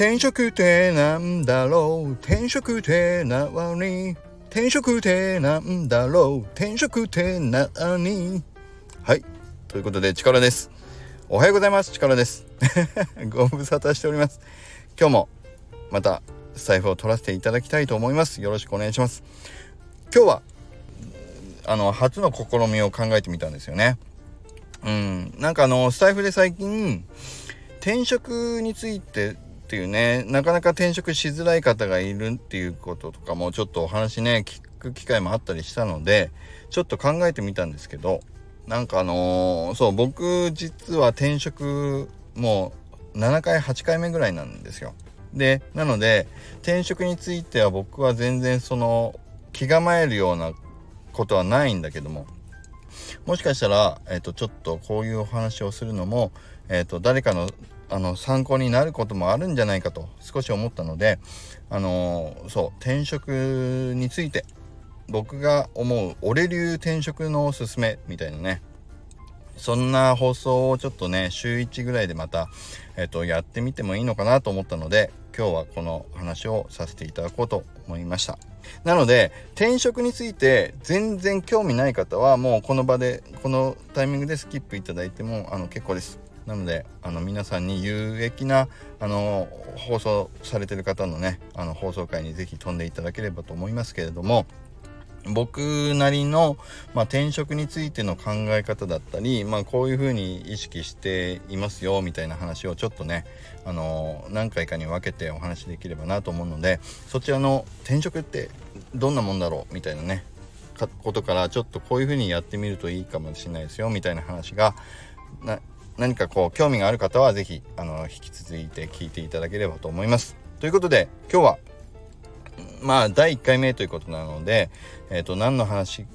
転職ってなんだろう？転職ってなに？転職ってなんだろう？転職ってなに？はい。ということで力です。おはようございます。力です。ご無沙汰しております。今日もまた財布を取らせていただきたいと思います。よろしくお願いします。今日はあの初の試みを考えてみたんですよね。うん。なんかあのスタイフで最近転職についてっていうねなかなか転職しづらい方がいるっていうこととかもちょっとお話ね聞く機会もあったりしたのでちょっと考えてみたんですけどなんかあのー、そう僕実は転職もう7回8回目ぐらいなんですよ。でなので転職については僕は全然その気構えるようなことはないんだけどももしかしたら、えー、とちょっとこういうお話をするのも、えー、と誰かのあの参考になることもあるんじゃないかと少し思ったのであのー、そう転職について僕が思う俺流転職のおすすめみたいなねそんな放送をちょっとね週1ぐらいでまた、えっと、やってみてもいいのかなと思ったので今日はこの話をさせていただこうと思いました。なので転職について全然興味ない方はもうこの場でこのタイミングでスキップいただいてもあの結構です。なのであの皆さんに有益なあの放送されてる方のねあの放送回に是非飛んでいただければと思いますけれども僕なりの、まあ、転職についての考え方だったり、まあ、こういうふうに意識していますよみたいな話をちょっとね、あの、何回かに分けてお話しできればなと思うのでそちらの転職ってどんなもんだろうみたいなねことからちょっとこういうふうにやってみるといいかもしれないですよみたいな話が何かこう興味がある方は是非あの引き続いて聞いていただければと思います。ということで今日はまあ第1回目ということなので、えー、と何の話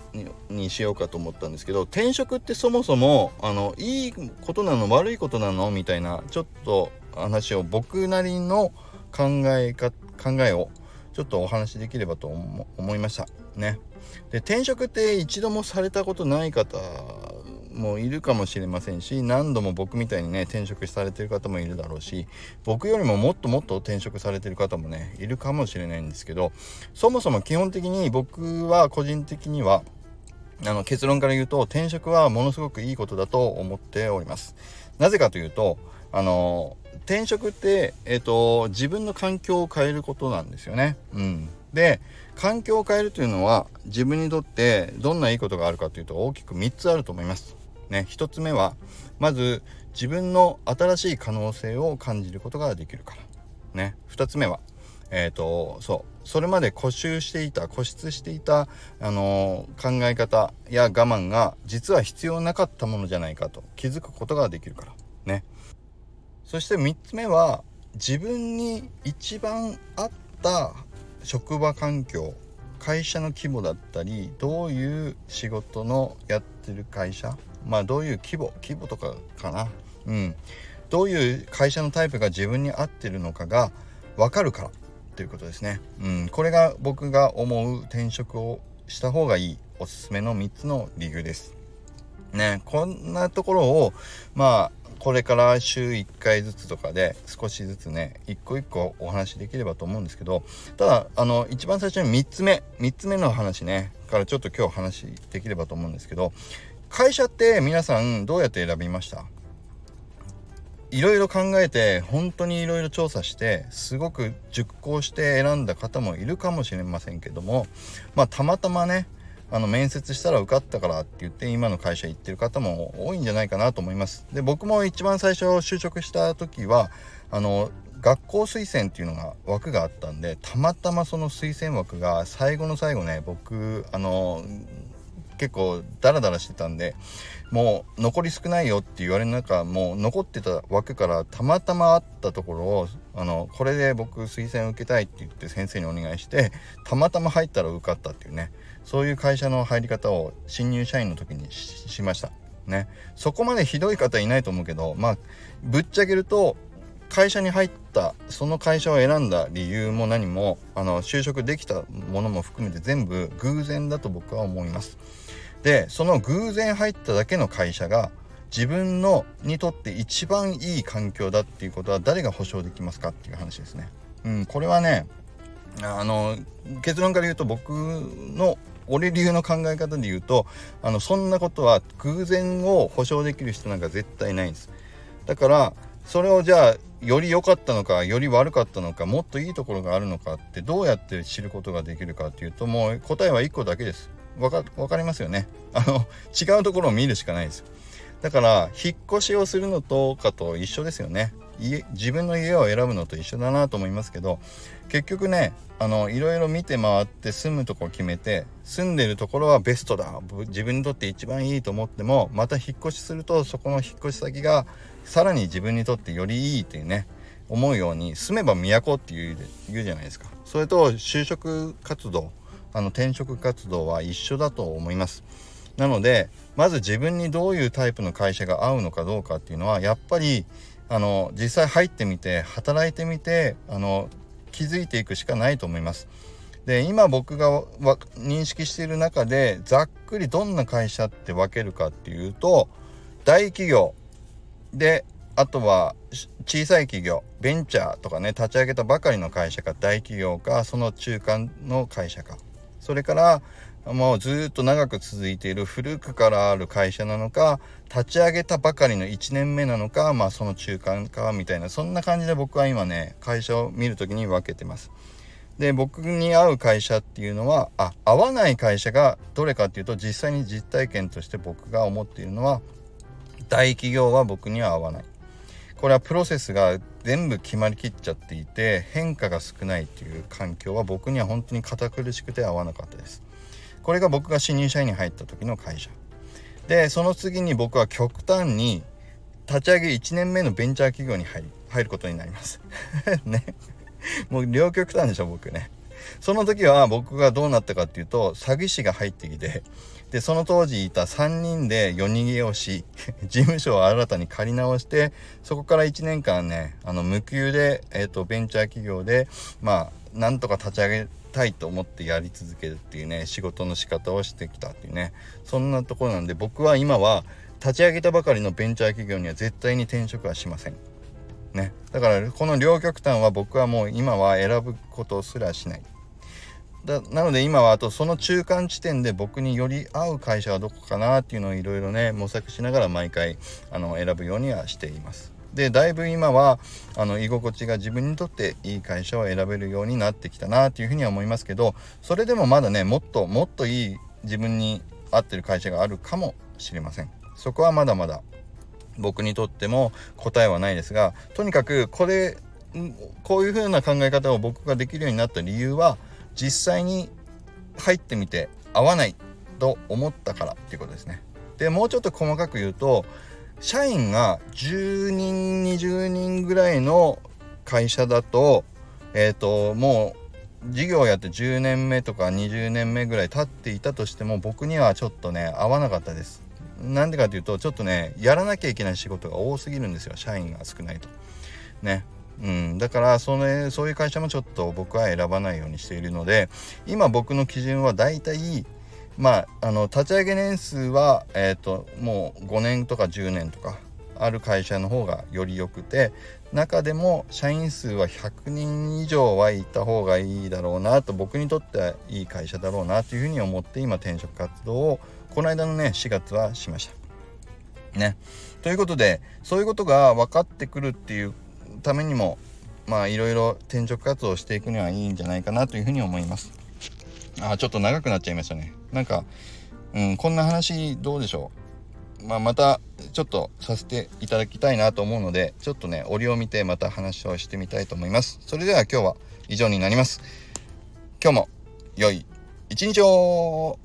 にしようかと思ったんですけど転職ってそもそもあのいいことなの悪いことなのみたいなちょっと話を僕なりの考えか考えをちょっとお話しできればと思いましたね。で転職って一度もされたことない方もいるかもしれませんし何度も僕みたいにね転職されてる方もいるだろうし僕よりももっともっと転職されてる方もねいるかもしれないんですけどそもそも基本的に僕は個人的にはあの結論から言うと転職はものすごくいいことだと思っております。なぜかというとあの転職って、えーと、自分の環境を変えることなんですよね。うん、で環境を変えるというのは自分にとってどんないいことがあるかというと大きく3つあると思います。ね、1つ目はまず自分の新しい可能性を感じることができるから。ね、2つ目はえーと、そうそれまで固執していた固執していた、あのー、考え方や我慢が実は必要なかったものじゃないかと気づくことができるからねそして3つ目は自分に一番合った職場環境会社の規模だったりどういう仕事のやってる会社まあどういう規模規模とかかな。うん。どういう会社のタイプが自分に合ってるのかが分かるからということですね。うん。これが僕が思う転職をした方がいいおすすめの3つの理由です。ね。こんなところをまあこれから週1回ずつとかで少しずつね一個一個お話しできればと思うんですけどただあの一番最初に3つ目3つ目の話ねからちょっと今日話できればと思うんですけど会社って皆さんどうやって選びました？いろいろ考えて本当にいろいろ調査してすごく熟考して選んだ方もいるかもしれませんけどもまあたまたまねあの面接したら受かったからって言って今の会社行ってる方も多いんじゃないかなと思います。で僕も一番最初就職した時はあの学校推薦っていうのが枠があったんでたまたまその推薦枠が最後の最後ね僕あの結構ダラダラしてたんでもう残り少ないよって言われる中もう残ってた枠からたまたまあったところをあのこれで僕推薦を受けたいって言って先生にお願いしてたまたま入ったら受かったっていうね。そういう会社の入り方を新入社員の時にしました。ね。そこまでひどい方いないと思うけどまあぶっちゃけると会社に入ったその会社を選んだ理由も何もあの就職できたものも含めて全部偶然だと僕は思います。でその偶然入っただけの会社が自分のにとって一番いい環境だっていうことは誰が保証できますかっていう話ですね。うん、これはねあの結論から言うと僕の俺流の考え方で言うとあのそんなことは偶然を保証できる人なんか絶対ないんですだからそれをじゃあより良かったのかより悪かったのかもっといいところがあるのかってどうやって知ることができるかっていうともう答えは1個だけですわか分かりますよね。あの違うところを見るしかないです。だから引っ越しをするのとかと一緒ですよね。家自分の家を選ぶのと一緒だなと思いますけど結局ねあのいろいろ見て回って住むとこ決めて住んでるところはベストだ。自分にとって一番いいと思ってもまた引っ越しするとそこの引っ越し先がさらに自分にとってよりいいっていうね思うように住めば都っていう言うじゃないですか。それと就職活動あの転職活動は一緒だと思いますなのでまず自分にどういうタイプの会社が合うのかどうかっていうのはやっぱりあの実際入ってみて働いてみてあの気づいていくしかないと思います。で今僕が認識している中でざっくりどんな会社って分けるかっていうと大企業であとは小さい企業ベンチャーとかね立ち上げたばかりの会社か大企業かその中間の会社かそれからもうずっと長く続いている古くからある会社なのか立ち上げたばかりの1年目なのかまあその中間かみたいなそんな感じで僕は今ね会社を見る時に分けてます。で僕に合う会社っていうのはあ合わない会社がどれかっていうと実際に実体験として僕が思っているのは大企業は僕には合わない。これはプロセスが全部決まりきっちゃっていて変化が少ないという環境は僕には本当に堅苦しくて合わなかったです。これが僕が新入社員に入った時の会社。でその次に僕は極端に立ち上げ1年目のベンチャー企業に入る入ることになります。ね。もう両極端でしょ僕ね。その時は僕がどうなったかっていうと詐欺師が入ってきてでその当時いた3人で夜逃げをし 事務所を新たに借り直してそこから1年間ねあの無給で、えーとベンチャー企業でまあなんとか立ち上げたいと思ってやり続けるっていうね仕事の仕方をしてきたっていうねそんなところなんで僕は今は立ち上げたばかりのベンチャー企業には絶対に転職はしません。ね、だからこの両極端は僕はもう今は選ぶことすらしない。だなので今はあとその中間地点で僕により合う会社はどこかなっていうのをいろいろね模索しながら毎回あの選ぶようにはしています。でだいぶ今はあの居心地が自分にとっていい会社を選べるようになってきたなというふうには思いますけどそれでもまだねもっともっといい自分に合ってる会社があるかもしれませんそこはまだまだ僕にとっても答えはないですがとにかくこれこういう風な考え方を僕ができるようになった理由は実際に入ってみて合わないと思ったからっていうことですねでもうちょっと細かく言うと社員が10人20人ぐらいの会社だとえっ、ー、ともう事業やって10年目とか20年目ぐらい経っていたとしても僕にはちょっとね合わなかったです。なんでかというとちょっとねやらなきゃいけない仕事が多すぎるんですよ社員が少ないと。ね。うん、だからそのそういう会社もちょっと僕は選ばないようにしているので今僕の基準はだいたいまあ、あの立ち上げ年数は、えーと、もう5年とか10年とかある会社の方がより良くて中でも社員数は100人以上はいた方がいいだろうなと僕にとってはいい会社だろうなというふうに思って今転職活動をこの間のね4月はしました。ね。ということでそういうことが分かってくるっていうためにもまあいろいろ転職活動をしていくにはいいんじゃないかなというふうに思います。あちょっと長くなっちゃいましたね。なんか、うん、こんな話どうでしょう。まあ、またちょっとさせていただきたいなと思うのでちょっとね折を見てまた話をしてみたいと思います。それでは今日は以上になります。今日も良い一日を。